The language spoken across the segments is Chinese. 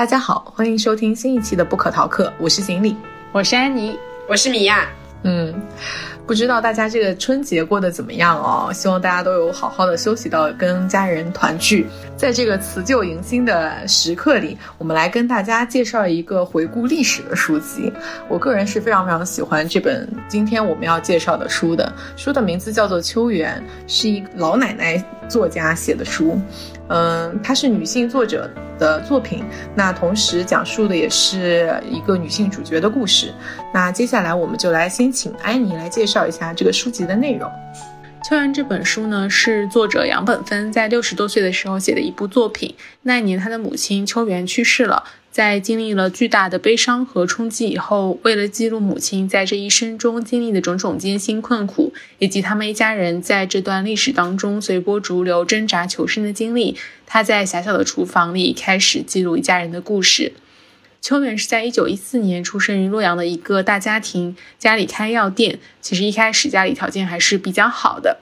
大家好，欢迎收听新一期的不可逃课，我是锦鲤，我是安妮，我是米娅。嗯，不知道大家这个春节过得怎么样哦？希望大家都有好好的休息到跟家人团聚。在这个辞旧迎新的时刻里，我们来跟大家介绍一个回顾历史的书籍。我个人是非常非常喜欢这本今天我们要介绍的书的。书的名字叫做《秋园》，是一老奶奶作家写的书。嗯，她是女性作者的作品，那同时讲述的也是一个女性主角的故事。那接下来我们就来先请安妮来介绍一下这个书籍的内容。《秋园》这本书呢，是作者杨本芬在六十多岁的时候写的一部作品。那一年，他的母亲秋园去世了。在经历了巨大的悲伤和冲击以后，为了记录母亲在这一生中经历的种种艰辛困苦，以及他们一家人在这段历史当中随波逐流、挣扎求生的经历，他在狭小的厨房里开始记录一家人的故事。秋元是在一九一四年出生于洛阳的一个大家庭，家里开药店。其实一开始家里条件还是比较好的。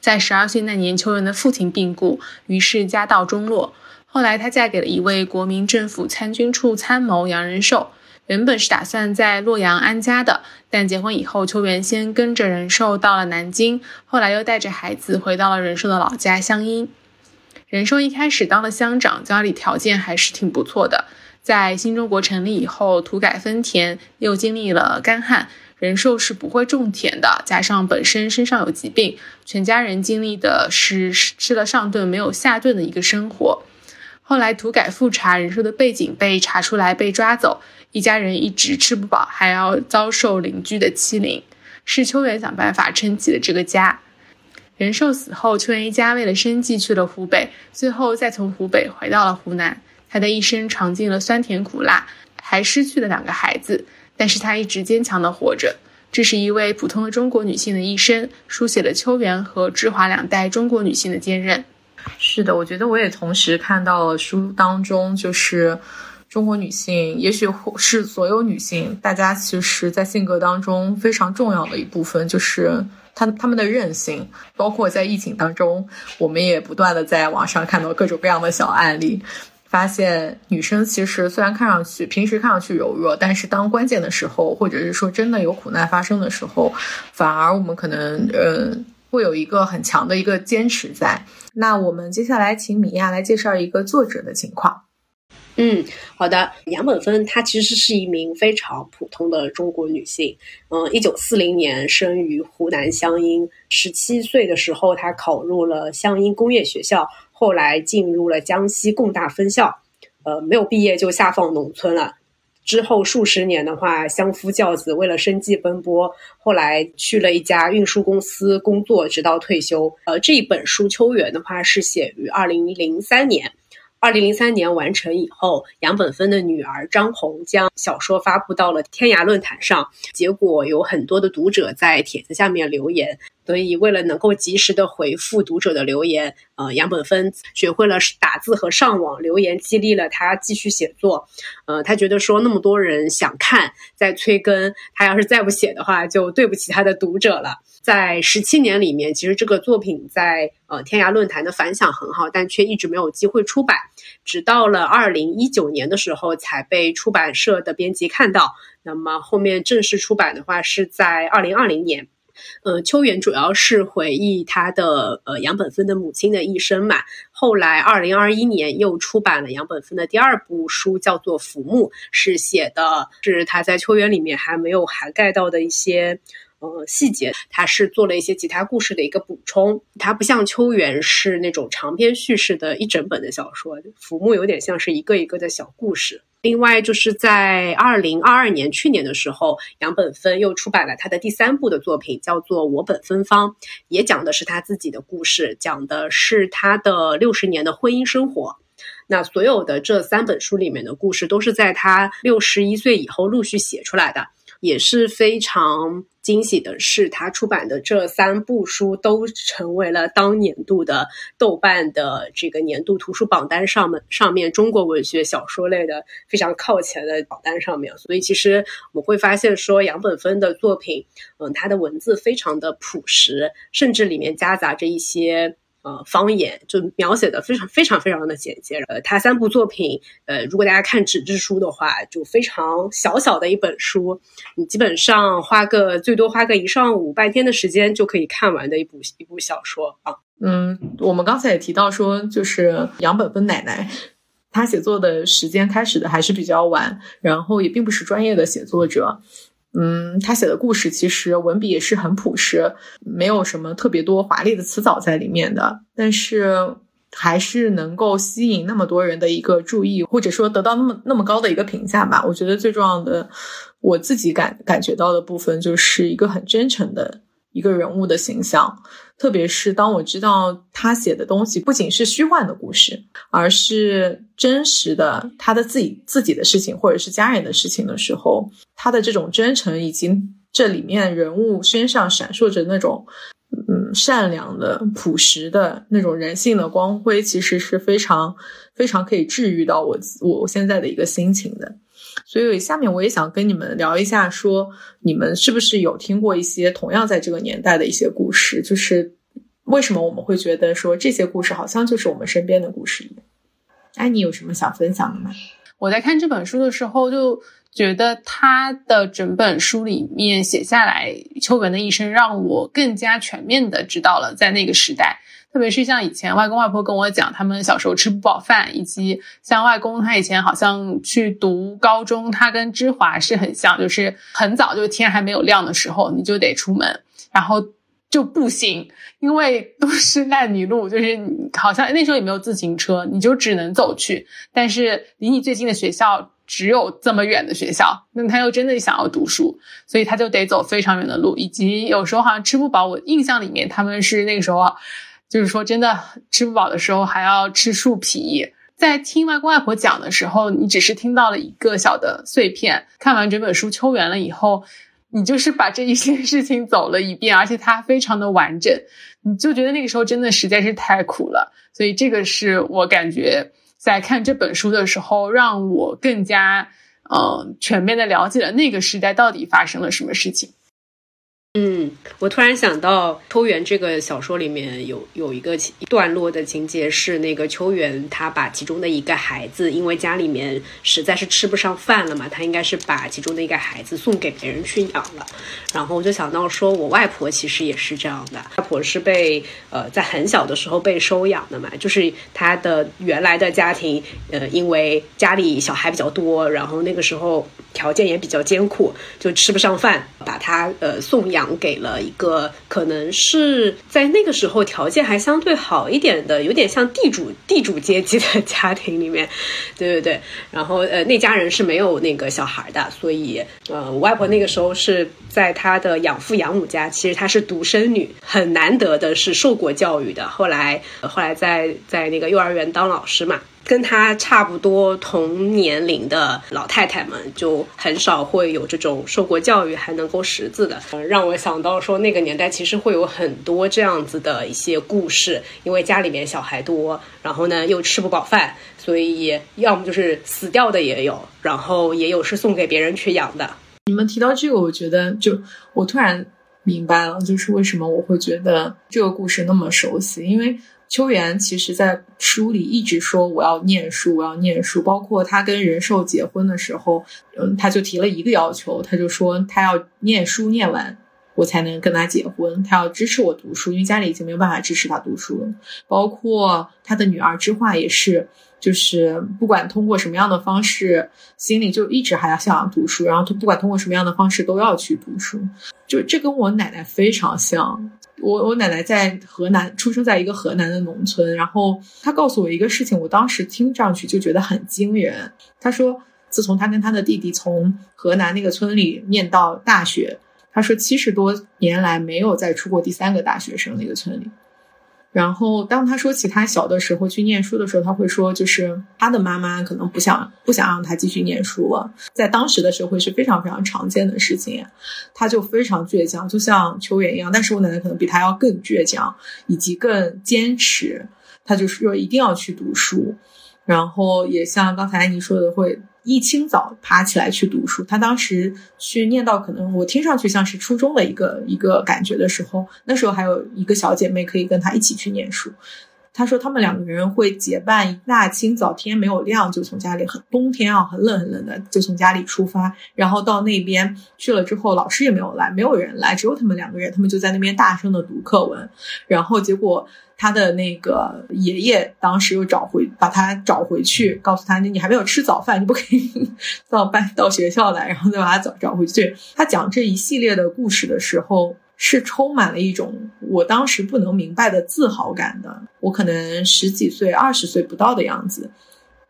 在十二岁那年，秋元的父亲病故，于是家道中落。后来，她嫁给了一位国民政府参军处参谋杨仁寿。原本是打算在洛阳安家的，但结婚以后，邱元先跟着仁寿到了南京，后来又带着孩子回到了仁寿的老家湘阴。仁寿一开始当了乡长，家里条件还是挺不错的。在新中国成立以后，土改分田，又经历了干旱，仁寿是不会种田的，加上本身身上有疾病，全家人经历的是吃了上顿没有下顿的一个生活。后来土改复查，人寿的背景被查出来，被抓走，一家人一直吃不饱，还要遭受邻居的欺凌。是秋元想办法撑起了这个家。仁寿死后，秋元一家为了生计去了湖北，最后再从湖北回到了湖南。他的一生尝尽了酸甜苦辣，还失去了两个孩子，但是他一直坚强的活着。这是一位普通的中国女性的一生，书写了秋元和志华两代中国女性的坚韧。是的，我觉得我也同时看到了书当中，就是中国女性，也许是所有女性，大家其实在性格当中非常重要的一部分，就是她她们的韧性。包括在疫情当中，我们也不断的在网上看到各种各样的小案例，发现女生其实虽然看上去平时看上去柔弱，但是当关键的时候，或者是说真的有苦难发生的时候，反而我们可能呃。会有一个很强的一个坚持在。那我们接下来请米娅来介绍一个作者的情况。嗯，好的。杨本芬她其实是一名非常普通的中国女性。嗯，一九四零年生于湖南湘阴，十七岁的时候她考入了湘阴工业学校，后来进入了江西工大分校。呃，没有毕业就下放农村了。之后数十年的话，相夫教子，为了生计奔波。后来去了一家运输公司工作，直到退休。呃，这一本书《秋园》的话是写于二零零三年。二零零三年完成以后，杨本芬的女儿张红将小说发布到了天涯论坛上，结果有很多的读者在帖子下面留言。所以，为了能够及时的回复读者的留言，呃，杨本芬学会了打字和上网留言，激励了他继续写作。呃，他觉得说那么多人想看，在催更，他要是再不写的话，就对不起他的读者了。在十七年里面，其实这个作品在呃天涯论坛的反响很好，但却一直没有机会出版，直到了二零一九年的时候才被出版社的编辑看到。那么后面正式出版的话是在二零二零年。呃，秋园主要是回忆他的呃杨本芬的母亲的一生嘛。后来，二零二一年又出版了杨本芬的第二部书，叫做《浮木》，是写的是他在秋园里面还没有涵盖到的一些呃细节。他是做了一些其他故事的一个补充。它不像秋园是那种长篇叙事的一整本的小说，《浮木》有点像是一个一个的小故事。另外，就是在二零二二年去年的时候，杨本芬又出版了他的第三部的作品，叫做《我本芬芳》，也讲的是他自己的故事，讲的是他的六十年的婚姻生活。那所有的这三本书里面的故事，都是在他六十一岁以后陆续写出来的。也是非常惊喜的是，他出版的这三部书都成为了当年度的豆瓣的这个年度图书榜单上面上面中国文学小说类的非常靠前的榜单上面。所以，其实我们会发现说，杨本芬的作品，嗯，他的文字非常的朴实，甚至里面夹杂着一些呃方言，就描写的非常非常非常的简洁。呃，他三部作品，呃，如果大家看纸质书的话，就非常小小的一本书，你基本上花个最多花个一上午半天的时间就可以看完的一部一部小说啊。嗯，我们刚才也提到说，就是杨本芬奶奶，她写作的时间开始的还是比较晚，然后也并不是专业的写作者。嗯，他写的故事其实文笔也是很朴实，没有什么特别多华丽的词藻在里面的，但是还是能够吸引那么多人的一个注意，或者说得到那么那么高的一个评价吧。我觉得最重要的，我自己感感觉到的部分，就是一个很真诚的一个人物的形象。特别是当我知道他写的东西不仅是虚幻的故事，而是真实的他的自己自己的事情或者是家人的事情的时候，他的这种真诚以及这里面人物身上闪烁着那种嗯善良的朴实的那种人性的光辉，其实是非常非常可以治愈到我我现在的一个心情的。所以下面我也想跟你们聊一下，说你们是不是有听过一些同样在这个年代的一些故事？就是为什么我们会觉得说这些故事好像就是我们身边的故事一样？哎，你有什么想分享的吗？我在看这本书的时候，就觉得他的整本书里面写下来秋文的一生，让我更加全面的知道了在那个时代。特别是像以前外公外婆跟我讲，他们小时候吃不饱饭，以及像外公他以前好像去读高中，他跟芝华是很像，就是很早就天还没有亮的时候你就得出门，然后就步行，因为都是烂泥路，就是好像那时候也没有自行车，你就只能走去。但是离你最近的学校只有这么远的学校，那他又真的想要读书，所以他就得走非常远的路，以及有时候好像吃不饱。我印象里面他们是那个时候。就是说，真的吃不饱的时候还要吃树皮。在听外公外婆讲的时候，你只是听到了一个小的碎片。看完整本书《秋园》了以后，你就是把这一些事情走了一遍，而且它非常的完整。你就觉得那个时候真的实在是太苦了。所以这个是我感觉在看这本书的时候，让我更加嗯全面的了解了那个时代到底发生了什么事情。嗯，我突然想到《秋园》这个小说里面有有一个段落的情节是，那个秋园他把其中的一个孩子，因为家里面实在是吃不上饭了嘛，他应该是把其中的一个孩子送给别人去养了。然后我就想到说，我外婆其实也是这样的，外婆是被呃在很小的时候被收养的嘛，就是她的原来的家庭，呃，因为家里小孩比较多，然后那个时候条件也比较艰苦，就吃不上饭，把她呃送养。养给了一个可能是在那个时候条件还相对好一点的，有点像地主地主阶级的家庭里面，对对对。然后呃，那家人是没有那个小孩的，所以呃，我外婆那个时候是在她的养父养母家，其实她是独生女，很难得的是受过教育的。后来后来在在那个幼儿园当老师嘛。跟他差不多同年龄的老太太们，就很少会有这种受过教育还能够识字的。嗯让我想到说，那个年代其实会有很多这样子的一些故事，因为家里面小孩多，然后呢又吃不饱饭，所以要么就是死掉的也有，然后也有是送给别人去养的。你们提到这个，我觉得就我突然明白了，就是为什么我会觉得这个故事那么熟悉，因为。秋元其实，在书里一直说我要念书，我要念书。包括他跟仁寿结婚的时候，嗯，他就提了一个要求，他就说他要念书念完，我才能跟他结婚。他要支持我读书，因为家里已经没有办法支持他读书了。包括他的女儿之画也是，就是不管通过什么样的方式，心里就一直还要想读书，然后他不管通过什么样的方式都要去读书。就这跟我奶奶非常像。我我奶奶在河南出生在一个河南的农村，然后她告诉我一个事情，我当时听上去就觉得很惊人。她说，自从她跟她的弟弟从河南那个村里念到大学，她说七十多年来没有再出过第三个大学生那个村里。然后，当他说起他小的时候去念书的时候，他会说，就是他的妈妈可能不想不想让他继续念书了，在当时的社会是非常非常常见的事情。他就非常倔强，就像秋远一样，但是我奶奶可能比他要更倔强，以及更坚持。他就是说一定要去读书，然后也像刚才你说的，会。一清早爬起来去读书。他当时去念到可能我听上去像是初中的一个一个感觉的时候，那时候还有一个小姐妹可以跟他一起去念书。他说他们两个人会结伴，一大清早天没有亮就从家里很冬天啊很冷很冷的就从家里出发，然后到那边去了之后，老师也没有来，没有人来，只有他们两个人，他们就在那边大声的读课文，然后结果他的那个爷爷当时又找回把他找回去，告诉他你还没有吃早饭，你不可以 到班到学校来，然后再把他找找回去。他讲这一系列的故事的时候。是充满了一种我当时不能明白的自豪感的。我可能十几岁、二十岁不到的样子，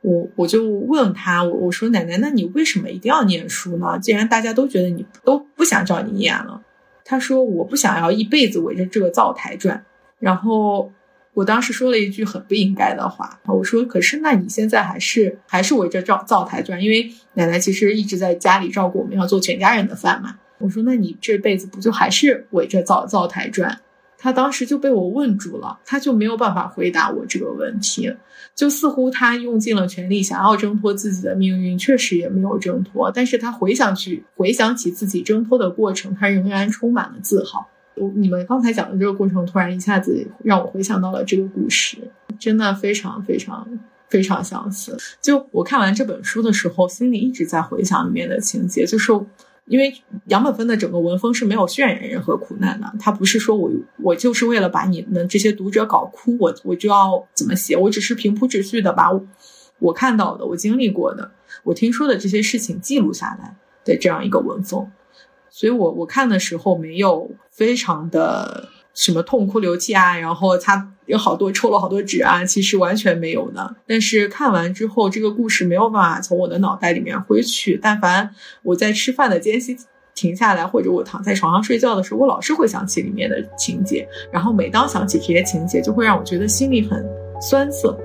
我我就问他，我我说奶奶，那你为什么一定要念书呢？既然大家都觉得你都不想找你念了，他说我不想要一辈子围着这个灶台转。然后我当时说了一句很不应该的话，我说可是那你现在还是还是围着灶灶台转，因为奶奶其实一直在家里照顾我们，要做全家人的饭嘛。我说：“那你这辈子不就还是围着灶灶台转？”他当时就被我问住了，他就没有办法回答我这个问题，就似乎他用尽了全力想要挣脱自己的命运，确实也没有挣脱。但是他回想去回想起自己挣脱的过程，他仍然充满了自豪。你们刚才讲的这个过程，突然一下子让我回想到了这个故事，真的非常非常非常相似。就我看完这本书的时候，心里一直在回想里面的情节，就是。因为杨本芬的整个文风是没有渲染任何苦难的，他不是说我我就是为了把你们这些读者搞哭，我我就要怎么写，我只是平铺直叙的把我看到的、我经历过的、我听说的这些事情记录下来的这样一个文风，所以我我看的时候没有非常的。什么痛哭流涕啊，然后他有好多抽了好多纸啊，其实完全没有的。但是看完之后，这个故事没有办法从我的脑袋里面挥去。但凡我在吃饭的间隙停下来，或者我躺在床上睡觉的时候，我老是会想起里面的情节。然后每当想起这些情节，就会让我觉得心里很酸涩。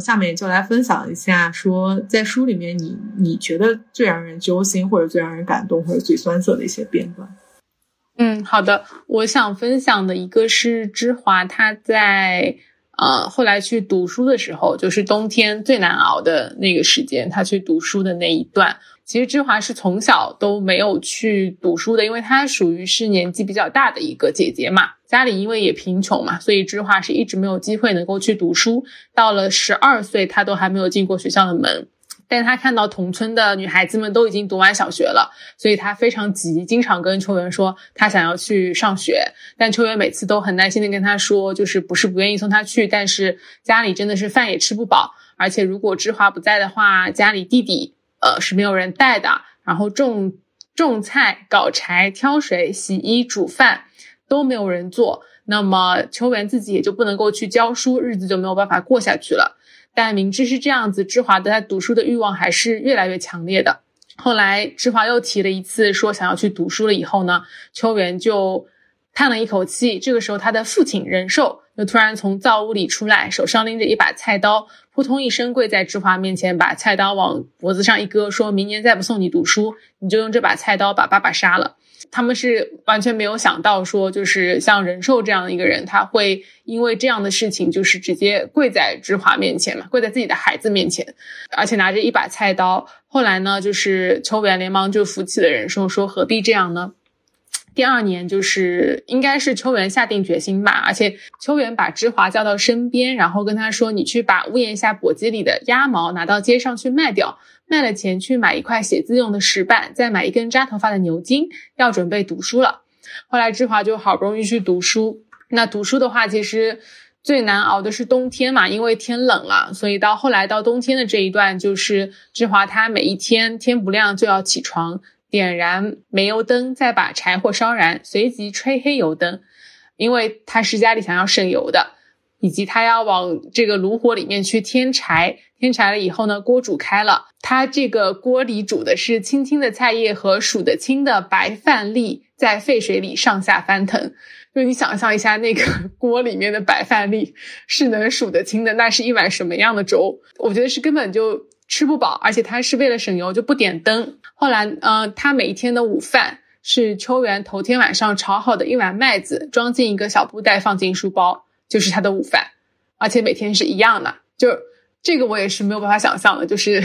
下面就来分享一下，说在书里面，你你觉得最让人揪心，或者最让人感动，或者最酸涩的一些片段。嗯，好的，我想分享的一个是芝华，他在呃后来去读书的时候，就是冬天最难熬的那个时间，他去读书的那一段。其实芝华是从小都没有去读书的，因为她属于是年纪比较大的一个姐姐嘛，家里因为也贫穷嘛，所以芝华是一直没有机会能够去读书。到了十二岁，他都还没有进过学校的门。但他看到同村的女孩子们都已经读完小学了，所以他非常急，经常跟秋元说他想要去上学。但秋元每次都很耐心的跟他说，就是不是不愿意送他去，但是家里真的是饭也吃不饱，而且如果芝华不在的话，家里弟弟。呃，是没有人带的，然后种种菜、搞柴、挑水、洗衣、煮饭都没有人做，那么秋元自己也就不能够去教书，日子就没有办法过下去了。但明知是这样子，芝华的他读书的欲望还是越来越强烈的。后来芝华又提了一次说想要去读书了，以后呢，秋元就叹了一口气。这个时候，他的父亲仁寿又突然从灶屋里出来，手上拎着一把菜刀。扑通一声跪在芝华面前，把菜刀往脖子上一搁，说明年再不送你读书，你就用这把菜刀把爸爸杀了。他们是完全没有想到，说就是像仁寿这样的一个人，他会因为这样的事情，就是直接跪在芝华面前嘛，跪在自己的孩子面前，而且拿着一把菜刀。后来呢，就是秋元连忙就扶起了仁寿，说何必这样呢？第二年就是应该是秋元下定决心吧，而且秋元把芝华叫到身边，然后跟他说：“你去把屋檐下簸箕里的鸭毛拿到街上去卖掉，卖了钱去买一块写字用的石板，再买一根扎头发的牛筋，要准备读书了。”后来芝华就好不容易去读书。那读书的话，其实最难熬的是冬天嘛，因为天冷了，所以到后来到冬天的这一段，就是芝华他每一天天不亮就要起床。点燃煤油灯，再把柴火烧燃，随即吹黑油灯，因为他是家里想要省油的，以及他要往这个炉火里面去添柴，添柴了以后呢，锅煮开了，他这个锅里煮的是青青的菜叶和数得清的白饭粒，在沸水里上下翻腾。就你想象一下，那个 锅里面的白饭粒是能数得清的，那是一碗什么样的粥？我觉得是根本就吃不饱，而且他是为了省油就不点灯。后来，嗯，他每一天的午饭是秋元头天晚上炒好的一碗麦子，装进一个小布袋，放进书包，就是他的午饭，而且每天是一样的。就这个我也是没有办法想象的，就是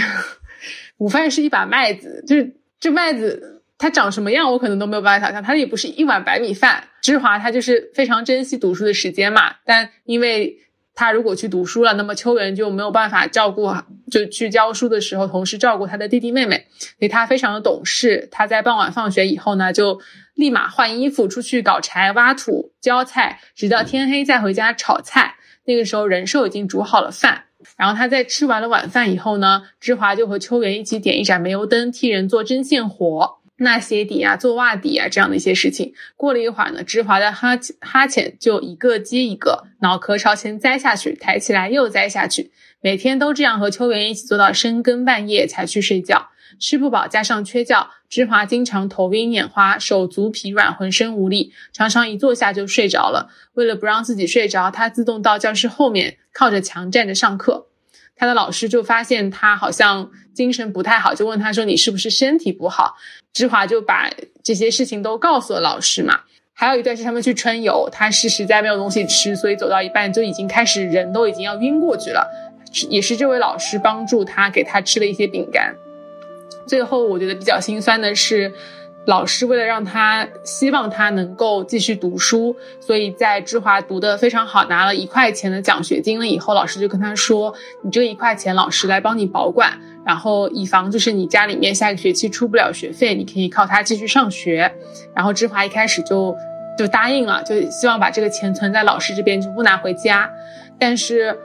午饭是一把麦子，就是这麦子。它长什么样，我可能都没有办法想象。它也不是一碗白米饭。芝华他就是非常珍惜读书的时间嘛，但因为他如果去读书了，那么秋元就没有办法照顾，就去教书的时候同时照顾他的弟弟妹妹，所以他非常的懂事。他在傍晚放学以后呢，就立马换衣服出去搞柴、挖土、浇菜，直到天黑再回家炒菜。那个时候人寿已经煮好了饭，然后他在吃完了晚饭以后呢，芝华就和秋元一起点一盏煤油灯，替人做针线活。纳鞋底啊，做袜底啊，这样的一些事情。过了一会儿呢，芝华的哈欠哈欠就一个接一个，脑壳朝前栽下去，抬起来又栽下去。每天都这样和秋元一起做到深更半夜才去睡觉。吃不饱加上缺觉，芝华经常头晕眼花，手足疲软，浑身无力，常常一坐下就睡着了。为了不让自己睡着，他自动到教室后面靠着墙站着上课。他的老师就发现他好像精神不太好，就问他说：“你是不是身体不好？”芝华就把这些事情都告诉了老师嘛。还有一段是他们去春游，他是实在没有东西吃，所以走到一半就已经开始人都已经要晕过去了。也是这位老师帮助他，给他吃了一些饼干。最后我觉得比较心酸的是。老师为了让他希望他能够继续读书，所以在芝华读的非常好，拿了一块钱的奖学金了以后，老师就跟他说：“你这一块钱，老师来帮你保管，然后以防就是你家里面下个学期出不了学费，你可以靠它继续上学。”然后芝华一开始就 就答应了，就希望把这个钱存在老师这边，就不拿回家。但是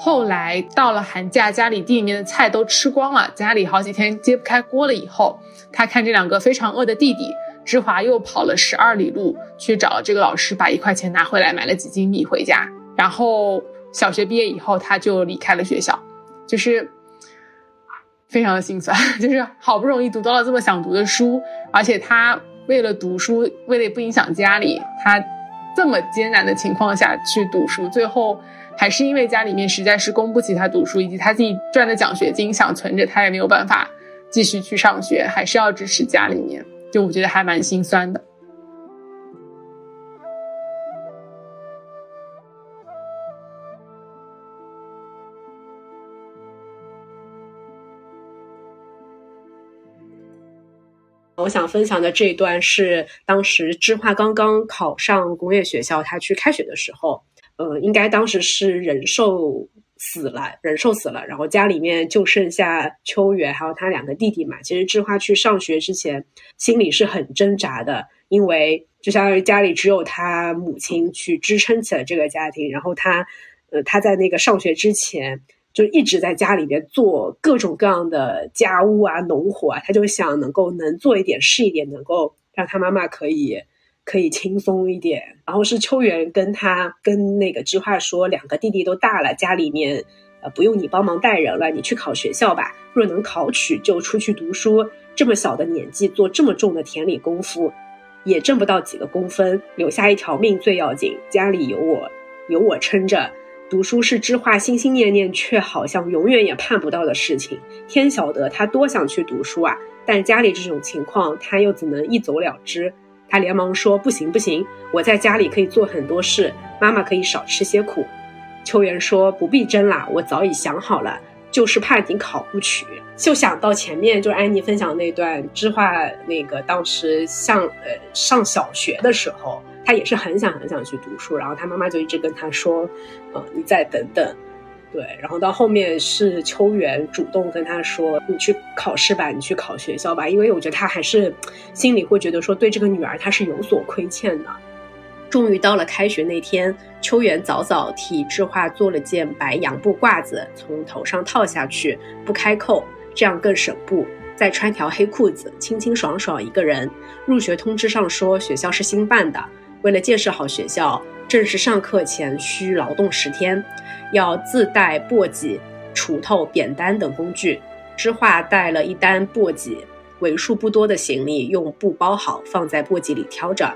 后来到了寒假，家里地里面的菜都吃光了，家里好几天揭不开锅了以后。他看这两个非常饿的弟弟，芝华又跑了十二里路去找这个老师，把一块钱拿回来，买了几斤米回家。然后小学毕业以后，他就离开了学校，就是非常的心酸，就是好不容易读到了这么想读的书，而且他为了读书，为了不影响家里，他这么艰难的情况下去读书，最后还是因为家里面实在是供不起他读书，以及他自己赚的奖学金想存着，他也没有办法。继续去上学，还是要支持家里面，就我觉得还蛮心酸的。我想分享的这一段是当时知画刚刚考上工业学校，他去开学的时候，呃，应该当时是人寿。死了，人寿死了，然后家里面就剩下秋元还有他两个弟弟嘛。其实智花去上学之前，心里是很挣扎的，因为就相当于家里只有他母亲去支撑起了这个家庭。然后他，呃，他在那个上学之前就一直在家里边做各种各样的家务啊、农活啊，他就想能够能做一点是一点，能够让他妈妈可以。可以轻松一点，然后是秋元跟他跟那个知画说，两个弟弟都大了，家里面呃不用你帮忙带人了，你去考学校吧。若能考取，就出去读书。这么小的年纪做这么重的田里功夫，也挣不到几个工分，留下一条命最要紧。家里有我，有我撑着，读书是知画心心念念却好像永远也盼不到的事情。天晓得他多想去读书啊，但家里这种情况，他又怎能一走了之？他连忙说：“不行，不行，我在家里可以做很多事，妈妈可以少吃些苦。”秋元说：“不必争啦，我早已想好了，就是怕你考不取。”就想到前面就是安妮分享那段知画，那个当时上呃上小学的时候，他也是很想很想去读书，然后他妈妈就一直跟他说：“呃，你再等等。”对，然后到后面是秋元主动跟他说：“你去考试吧，你去考学校吧。”因为我觉得他还是心里会觉得说对这个女儿他是有所亏欠的。终于到了开学那天，秋元早早替智化做了件白洋布褂子，从头上套下去，不开扣，这样更省布。再穿条黑裤子，清清爽爽一个人。入学通知上说学校是新办的，为了建设好学校，正式上课前需劳动十天。要自带簸箕，锄头、扁担等工具。知画带了一担簸箕，为数不多的行李用布包好，放在簸箕里挑着。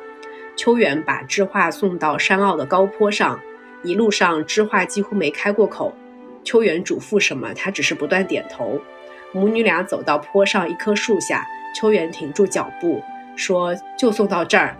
秋元把知画送到山坳的高坡上，一路上知画几乎没开过口。秋元嘱咐什么，他只是不断点头。母女俩走到坡上一棵树下，秋元停住脚步，说：“就送到这儿。”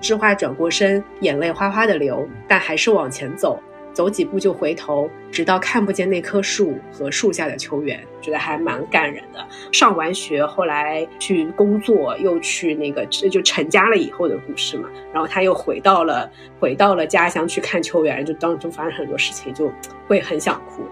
知画转过身，眼泪哗哗的流，但还是往前走。走几步就回头，直到看不见那棵树和树下的球员，觉得还蛮感人的。上完学，后来去工作，又去那个就成家了以后的故事嘛。然后他又回到了回到了家乡去看球员，就当中发生很多事情，就会很想哭。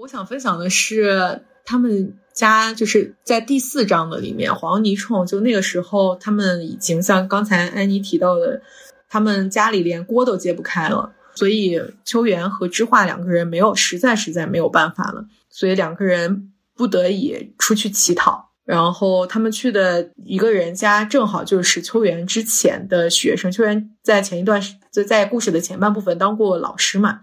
我想分享的是，他们家就是在第四章的里面，黄泥冲就那个时候，他们已经像刚才安妮提到的，他们家里连锅都揭不开了，所以秋元和知画两个人没有，实在实在没有办法了，所以两个人不得已出去乞讨。然后他们去的一个人家，正好就是秋元之前的学生。秋元在前一段就在故事的前半部分当过老师嘛。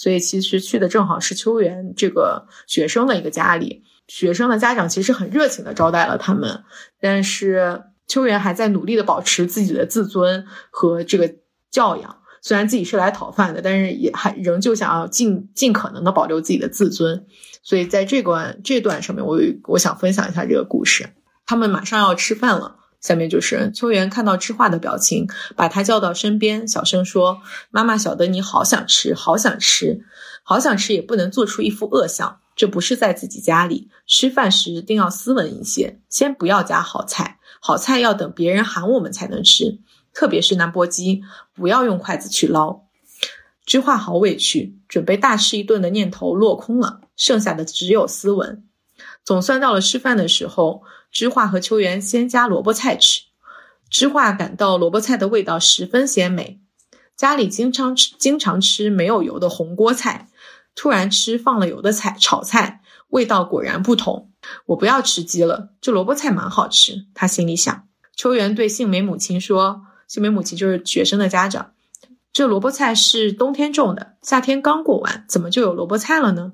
所以其实去的正好是秋元这个学生的一个家里，学生的家长其实很热情的招待了他们，但是秋元还在努力的保持自己的自尊和这个教养。虽然自己是来讨饭的，但是也还仍旧想要尽尽可能的保留自己的自尊。所以在这段这段上面，我我想分享一下这个故事。他们马上要吃饭了。下面就是秋元看到知画的表情，把他叫到身边，小声说：“妈妈晓得你好想吃，好想吃，好想吃，也不能做出一副恶相。这不是在自己家里吃饭时，定要斯文一些，先不要夹好菜，好菜要等别人喊我们才能吃。特别是那波鸡，不要用筷子去捞。”知画好委屈，准备大吃一顿的念头落空了，剩下的只有斯文。总算到了吃饭的时候。知画和秋元先夹萝卜菜吃，知画感到萝卜菜的味道十分鲜美。家里经常吃经常吃没有油的红锅菜，突然吃放了油的菜炒菜，味道果然不同。我不要吃鸡了，这萝卜菜蛮好吃。他心里想。秋元对杏梅母亲说：“杏梅母亲就是学生的家长。这萝卜菜是冬天种的，夏天刚过完，怎么就有萝卜菜了呢？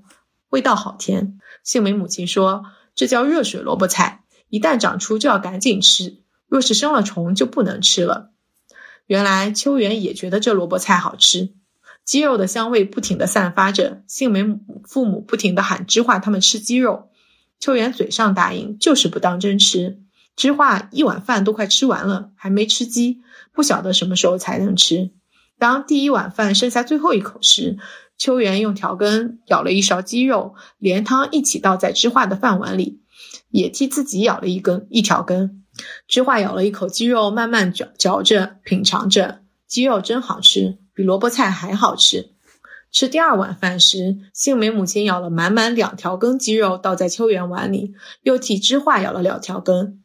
味道好甜。”杏梅母亲说：“这叫热水萝卜菜。”一旦长出就要赶紧吃，若是生了虫就不能吃了。原来秋元也觉得这萝卜菜好吃，鸡肉的香味不停的散发着。幸梅父母不停的喊知画他们吃鸡肉，秋元嘴上答应，就是不当真吃。知画一碗饭都快吃完了，还没吃鸡，不晓得什么时候才能吃。当第一碗饭剩下最后一口时，秋元用调羹舀了一勺鸡肉，连汤一起倒在知画的饭碗里。也替自己咬了一根一条根，知画咬了一口鸡肉，慢慢嚼嚼着品尝着，鸡肉真好吃，比萝卜菜还好吃。吃第二碗饭时，杏梅母亲舀了满满两条根鸡肉倒在秋园碗里，又替知画咬了两条根。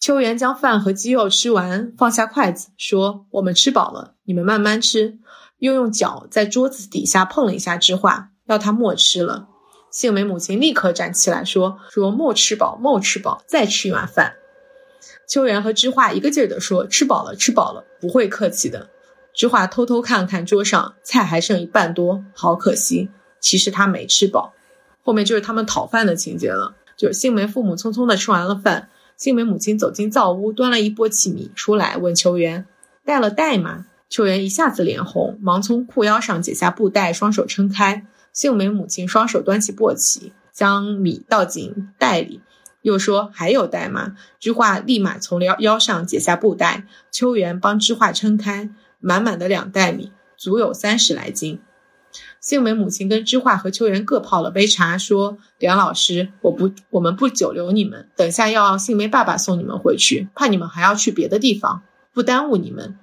秋园将饭和鸡肉吃完，放下筷子，说：“我们吃饱了，你们慢慢吃。”又用脚在桌子底下碰了一下知画，要他莫吃了。杏梅母亲立刻站起来说：“说莫吃饱，莫吃饱，再吃一碗饭。”秋元和知画一个劲儿地说：“吃饱了，吃饱了，不会客气的。”知画偷偷看了看桌上，菜还剩一半多，好可惜。其实他没吃饱。后面就是他们讨饭的情节了。就是杏梅父母匆匆的吃完了饭，杏梅母亲走进灶屋，端了一钵器米出来，问秋元：“带了袋吗？”秋元一下子脸红，忙从裤腰上解下布袋，双手撑开。杏梅母亲双手端起簸箕，将米倒进袋里，又说：“还有袋吗？”知画立马从腰腰上解下布袋，秋元帮知画撑开，满满的两袋米，足有三十来斤。杏梅母亲跟知画和秋元各泡了杯茶，说：“梁老师，我不，我们不久留你们，等下要杏梅爸爸送你们回去，怕你们还要去别的地方，不耽误你们。”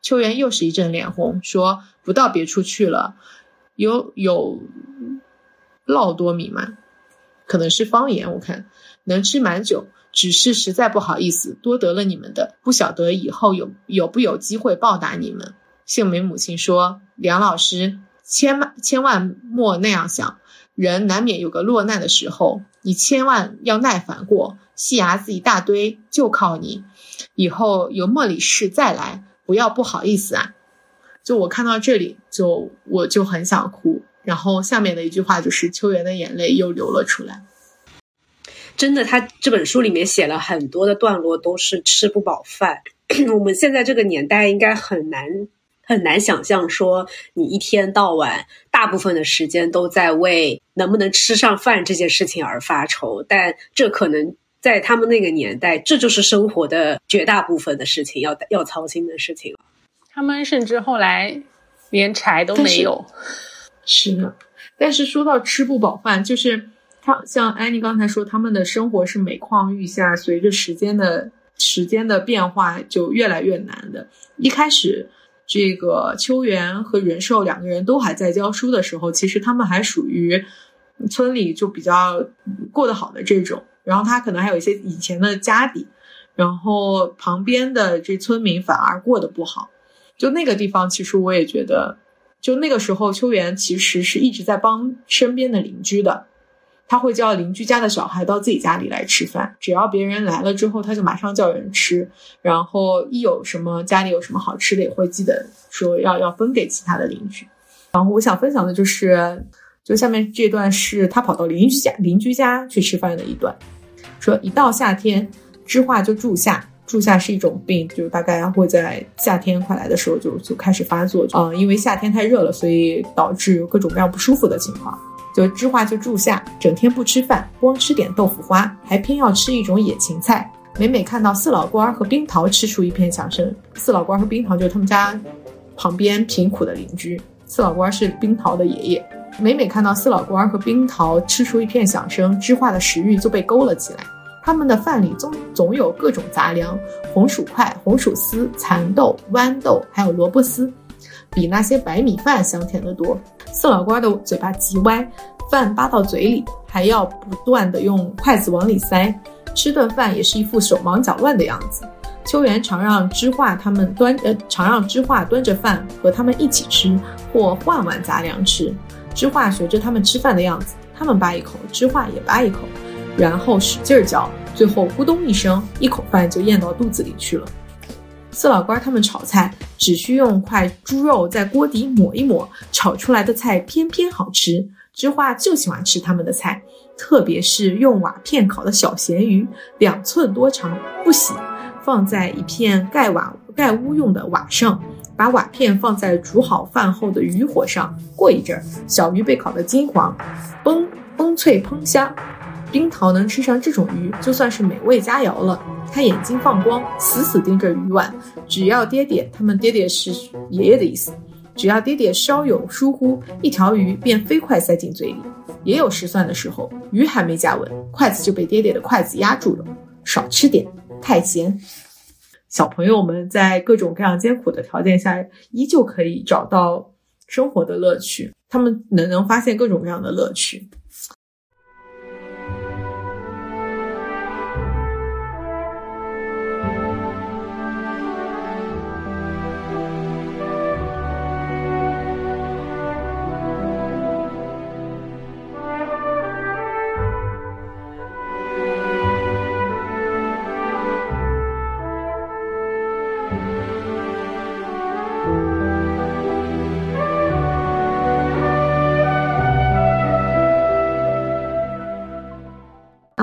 秋元又是一阵脸红，说：“不到别处去了。”有有烙多米吗？可能是方言。我看能吃蛮久，只是实在不好意思，多得了你们的，不晓得以后有有不有机会报答你们。杏梅母亲说：“梁老师，千万千万莫那样想，人难免有个落难的时候，你千万要耐烦过。戏伢子一大堆，就靠你。以后有莫里事再来，不要不好意思啊。就我看到这里，就我就很想哭。然后下面的一句话就是秋元的眼泪又流了出来。真的，他这本书里面写了很多的段落都是吃不饱饭。我们现在这个年代应该很难很难想象说，你一天到晚大部分的时间都在为能不能吃上饭这件事情而发愁。但这可能在他们那个年代，这就是生活的绝大部分的事情要要操心的事情了。他们甚至后来连柴都没有。是的，但是说到吃不饱饭，就是他像安妮刚才说，他们的生活是每况愈下，随着时间的时间的变化就越来越难的。一开始，这个秋元和仁寿两个人都还在教书的时候，其实他们还属于村里就比较过得好的这种。然后他可能还有一些以前的家底，然后旁边的这村民反而过得不好。就那个地方，其实我也觉得。就那个时候，秋元其实是一直在帮身边的邻居的，他会叫邻居家的小孩到自己家里来吃饭，只要别人来了之后，他就马上叫人吃，然后一有什么家里有什么好吃的，也会记得说要要分给其他的邻居。然后我想分享的就是，就下面这段是他跑到邻居家邻居家去吃饭的一段，说一到夏天，知画就住下。住下是一种病，就大概会在夏天快来的时候就就开始发作啊，因为夏天太热了，所以导致有各种各样不舒服的情况。就知画就住下，整天不吃饭，光吃点豆腐花，还偏要吃一种野芹菜。每每看到四老官和冰桃吃出一片响声，四老官和冰桃就是他们家旁边贫苦的邻居，四老官是冰桃的爷爷。每每看到四老官和冰桃吃出一片响声，知画的食欲就被勾了起来。他们的饭里总总有各种杂粮，红薯块、红薯丝、蚕豆、豌豆，还有萝卜丝，比那些白米饭香甜得多。四老瓜的嘴巴极歪，饭扒到嘴里还要不断的用筷子往里塞，吃顿饭也是一副手忙脚乱的样子。秋元常让知画他们端呃，常让知画端着饭和他们一起吃，或换碗杂粮吃。知画学着他们吃饭的样子，他们扒一口，知画也扒一口。然后使劲嚼，最后咕咚一声，一口饭就咽到肚子里去了。四老官他们炒菜，只需用块猪肉在锅底抹一抹，炒出来的菜偏偏好吃。知画就喜欢吃他们的菜，特别是用瓦片烤的小咸鱼，两寸多长，不洗，放在一片盖瓦盖屋用的瓦上，把瓦片放在煮好饭后的鱼火上，过一阵儿，小鱼被烤得金黄，崩崩脆烹香。冰桃能吃上这种鱼，就算是美味佳肴了。他眼睛放光，死死盯着鱼碗。只要爹爹，他们爹爹是爷爷的意思。只要爹爹稍有疏忽，一条鱼便飞快塞进嘴里。也有失算的时候，鱼还没夹稳，筷子就被爹爹的筷子压住了。少吃点，太咸。小朋友们在各种各样艰苦的条件下，依旧可以找到生活的乐趣。他们能能发现各种各样的乐趣。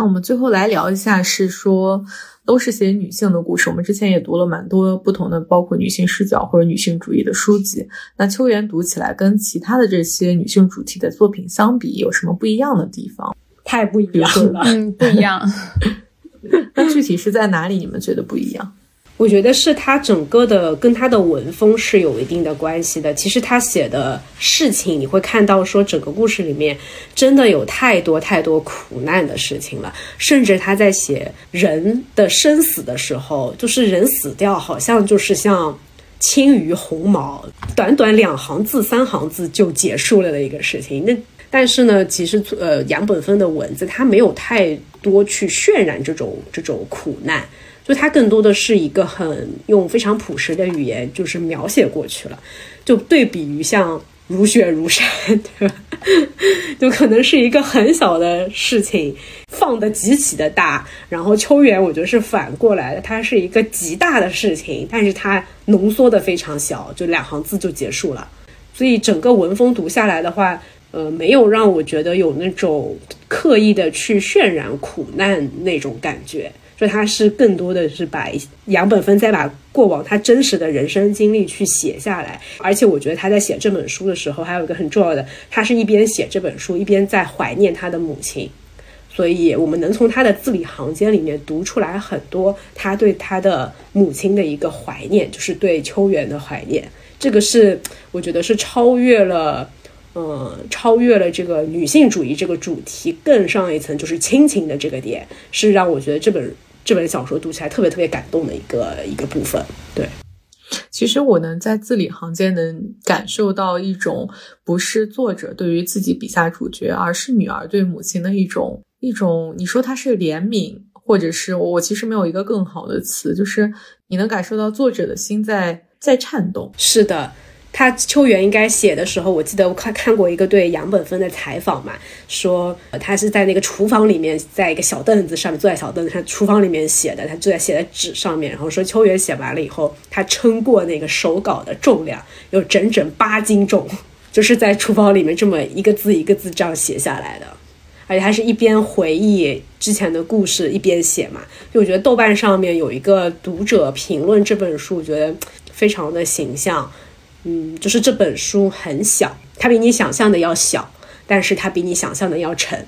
我们最后来聊一下，是说都是写女性的故事。我们之前也读了蛮多不同的，包括女性视角或者女性主义的书籍。那秋园读起来跟其他的这些女性主题的作品相比，有什么不一样的地方？太不一样了，嗯，不一样。那具体是在哪里？你们觉得不一样？我觉得是他整个的跟他的文风是有一定的关系的。其实他写的事情，你会看到说整个故事里面真的有太多太多苦难的事情了。甚至他在写人的生死的时候，就是人死掉，好像就是像轻于鸿毛，短短两行字、三行字就结束了的一个事情。那但是呢，其实呃，杨本芬的文字他没有太多去渲染这种这种苦难。就它更多的是一个很用非常朴实的语言，就是描写过去了。就对比于像如雪如山，对吧？就可能是一个很小的事情，放的极其的大。然后秋园，我觉得是反过来的，它是一个极大的事情，但是它浓缩的非常小，就两行字就结束了。所以整个文风读下来的话，呃，没有让我觉得有那种刻意的去渲染苦难那种感觉。所以他是更多的是把杨本芬再把过往他真实的人生经历去写下来，而且我觉得他在写这本书的时候，还有一个很重要的，他是一边写这本书，一边在怀念他的母亲。所以我们能从他的字里行间里面读出来很多他对他的母亲的一个怀念，就是对秋园的怀念。这个是我觉得是超越了，嗯，超越了这个女性主义这个主题更上一层，就是亲情的这个点，是让我觉得这本。这本小说读起来特别特别感动的一个一个部分，对。其实我能在字里行间能感受到一种不是作者对于自己笔下主角，而是女儿对母亲的一种一种。你说她是怜悯，或者是我其实没有一个更好的词，就是你能感受到作者的心在在颤动。是的。他秋园应该写的时候，我记得我看看过一个对杨本芬的采访嘛，说他是在那个厨房里面，在一个小凳子上面坐在小凳子上，厨房里面写的，他就在写在纸上面，然后说秋园写完了以后，他称过那个手稿的重量有整整八斤重，就是在厨房里面这么一个字一个字这样写下来的，而且他是一边回忆之前的故事一边写嘛，就我觉得豆瓣上面有一个读者评论这本书，我觉得非常的形象。嗯，就是这本书很小，它比你想象的要小，但是它比你想象的要沉。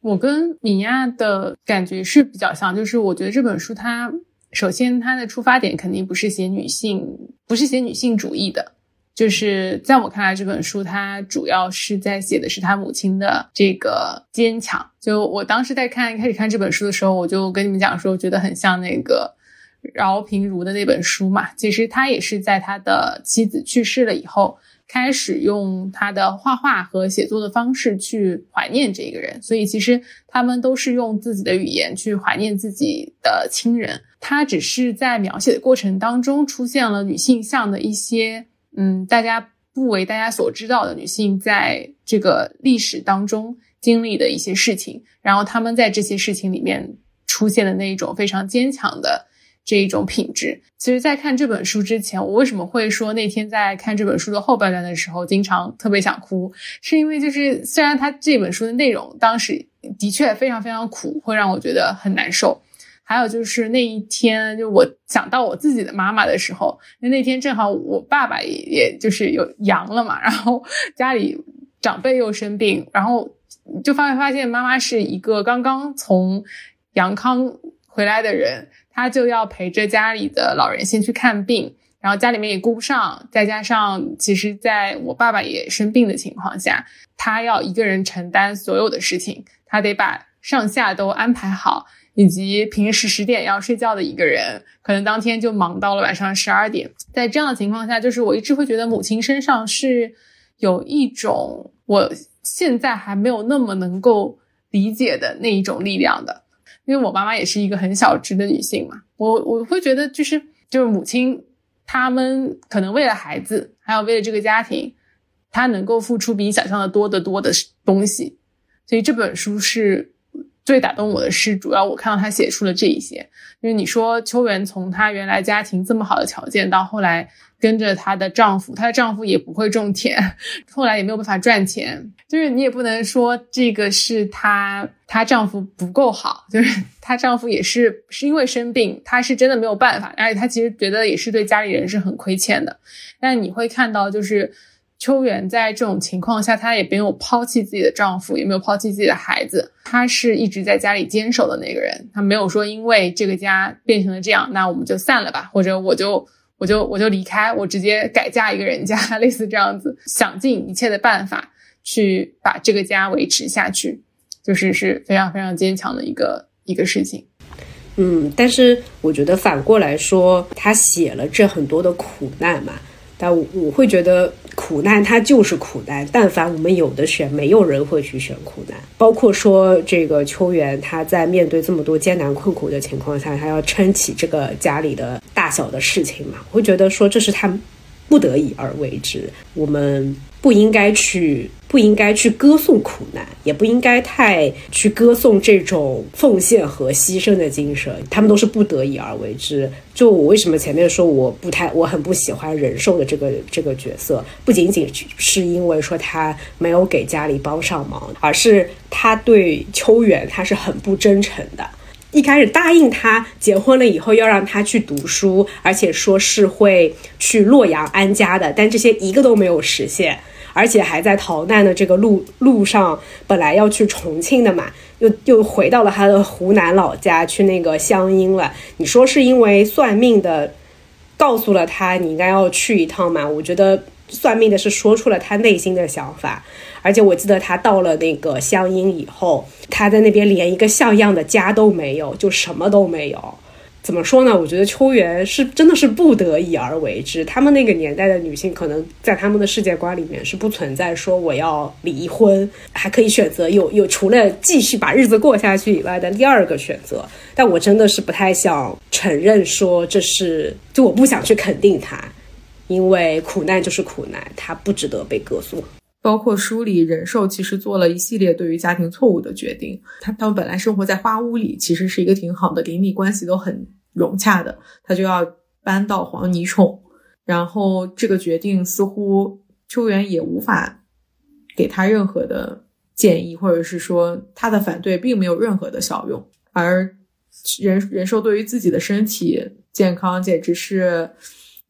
我跟米娅的感觉是比较像，就是我觉得这本书它首先它的出发点肯定不是写女性，不是写女性主义的，就是在我看来这本书它主要是在写的是他母亲的这个坚强。就我当时在看开始看这本书的时候，我就跟你们讲说，我觉得很像那个。饶平如的那本书嘛，其实他也是在他的妻子去世了以后，开始用他的画画和写作的方式去怀念这个人。所以其实他们都是用自己的语言去怀念自己的亲人。他只是在描写的过程当中出现了女性向的一些，嗯，大家不为大家所知道的女性在这个历史当中经历的一些事情，然后他们在这些事情里面出现的那一种非常坚强的。这一种品质，其实，在看这本书之前，我为什么会说那天在看这本书的后半段的时候，经常特别想哭，是因为就是虽然他这本书的内容当时的确非常非常苦，会让我觉得很难受。还有就是那一天，就我想到我自己的妈妈的时候，那那天正好我爸爸也也就是有阳了嘛，然后 家里长辈又生病，然后就发没发现妈妈是一个刚刚从阳康回来的人。他就要陪着家里的老人先去看病，然后家里面也顾不上，再加上其实在我爸爸也生病的情况下，他要一个人承担所有的事情，他得把上下都安排好，以及平时十点要睡觉的一个人，可能当天就忙到了晚上十二点。在这样的情况下，就是我一直会觉得母亲身上是有一种我现在还没有那么能够理解的那一种力量的。因为我妈妈也是一个很小只的女性嘛，我我会觉得就是就是母亲，他们可能为了孩子，还有为了这个家庭，她能够付出比你想象的多得多的东西，所以这本书是最打动我的是，主要我看到她写出了这一些。因为你说秋元从她原来家庭这么好的条件，到后来。跟着她的丈夫，她的丈夫也不会种田，后来也没有办法赚钱。就是你也不能说这个是她，她丈夫不够好，就是她丈夫也是是因为生病，她是真的没有办法，而且她其实觉得也是对家里人是很亏欠的。但你会看到，就是秋元在这种情况下，她也没有抛弃自己的丈夫，也没有抛弃自己的孩子，她是一直在家里坚守的那个人。她没有说因为这个家变成了这样，那我们就散了吧，或者我就。我就我就离开，我直接改嫁一个人家，类似这样子，想尽一切的办法去把这个家维持下去，就是是非常非常坚强的一个一个事情。嗯，但是我觉得反过来说，他写了这很多的苦难嘛。但我会觉得苦难它就是苦难，但凡我们有的选，没有人会去选苦难。包括说这个秋元，他在面对这么多艰难困苦的情况下，他要撑起这个家里的大小的事情嘛。我会觉得说这是他不得已而为之。我们不应该去，不应该去歌颂苦难，也不应该太去歌颂这种奉献和牺牲的精神。他们都是不得已而为之。就我为什么前面说我不太，我很不喜欢仁寿的这个这个角色，不仅仅是因为说他没有给家里帮上忙，而是他对秋元他是很不真诚的。一开始答应他结婚了以后要让他去读书，而且说是会去洛阳安家的，但这些一个都没有实现，而且还在逃难的这个路路上，本来要去重庆的嘛，又又回到了他的湖南老家去那个湘阴了。你说是因为算命的告诉了他你应该要去一趟嘛？我觉得算命的是说出了他内心的想法。而且我记得他到了那个湘阴以后，他在那边连一个像样的家都没有，就什么都没有。怎么说呢？我觉得秋元是真的是不得已而为之。他们那个年代的女性，可能在他们的世界观里面是不存在说我要离婚，还可以选择有有除了继续把日子过下去以外的第二个选择。但我真的是不太想承认说这是，就我不想去肯定他，因为苦难就是苦难，他不值得被歌颂。包括书里，仁寿其实做了一系列对于家庭错误的决定。他他们本来生活在花屋里，其实是一个挺好的，邻里关系都很融洽的。他就要搬到黄泥冲，然后这个决定似乎秋元也无法给他任何的建议，或者是说他的反对并没有任何的效用。而仁仁寿对于自己的身体健康简直是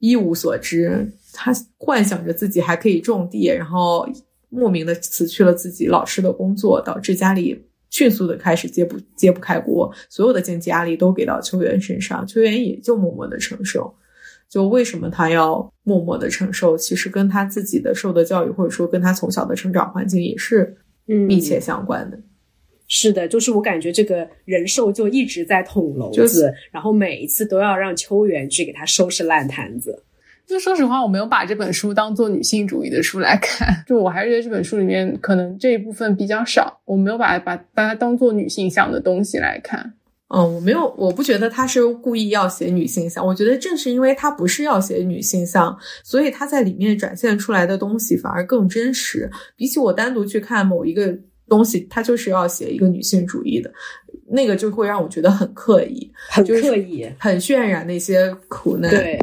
一无所知。他幻想着自己还可以种地，然后莫名的辞去了自己老师的工作，导致家里迅速的开始揭不揭不开锅，所有的经济压力都给到秋元身上，秋元也就默默的承受。就为什么他要默默的承受？其实跟他自己的受的教育，或者说跟他从小的成长环境也是密切相关的。是的，就是我感觉这个人寿就一直在捅娄子，然后每一次都要让秋元去给他收拾烂摊子。就说实话，我没有把这本书当做女性主义的书来看，就我还是觉得这本书里面可能这一部分比较少，我没有把把把它当做女性向的东西来看。嗯，我没有，我不觉得他是故意要写女性向，我觉得正是因为他不是要写女性向，所以他在里面展现出来的东西反而更真实。比起我单独去看某一个东西，他就是要写一个女性主义的，那个就会让我觉得很刻意，很刻意，很渲染那些苦难。对。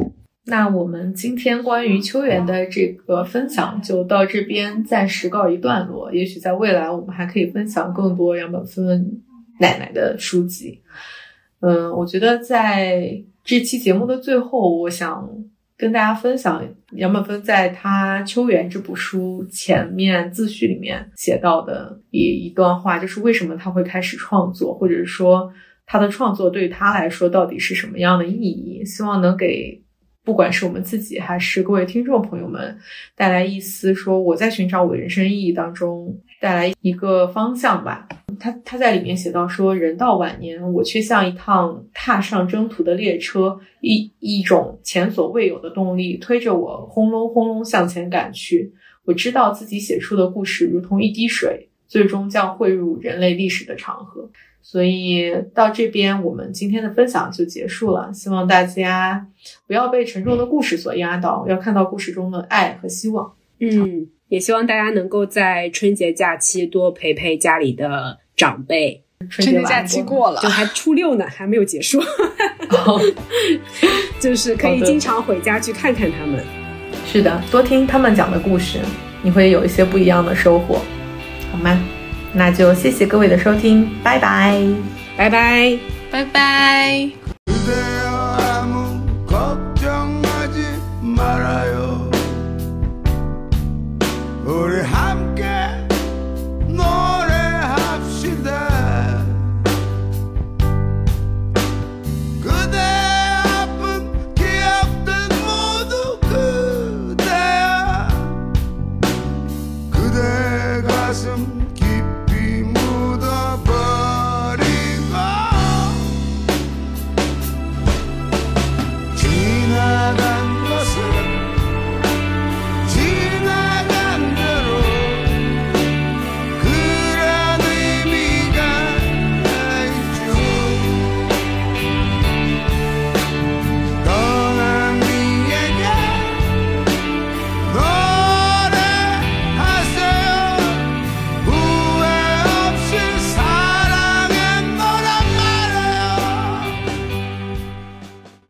那我们今天关于秋园的这个分享就到这边暂时告一段落。也许在未来，我们还可以分享更多杨本芬奶奶的书籍。嗯，我觉得在这期节目的最后，我想跟大家分享杨本芬在他《秋园》这部书前面自序里面写到的一一段话，就是为什么他会开始创作，或者说他的创作对他来说到底是什么样的意义？希望能给。不管是我们自己还是各位听众朋友们，带来一丝说我在寻找我人生意义当中带来一个方向吧。他他在里面写到说，人到晚年，我却像一趟踏上征途的列车，一一种前所未有的动力推着我轰隆轰隆向前赶去。我知道自己写出的故事如同一滴水，最终将汇入人类历史的长河。所以到这边，我们今天的分享就结束了。希望大家不要被沉重的故事所压倒，要看到故事中的爱和希望。嗯，也希望大家能够在春节假期多陪陪家里的长辈。春节假期过了，就还初六呢，还没有结束。就是可以经常回家去看看他们。是的，多听他们讲的故事，你会有一些不一样的收获，好吗？那就谢谢各位的收听，拜拜，拜拜，拜拜。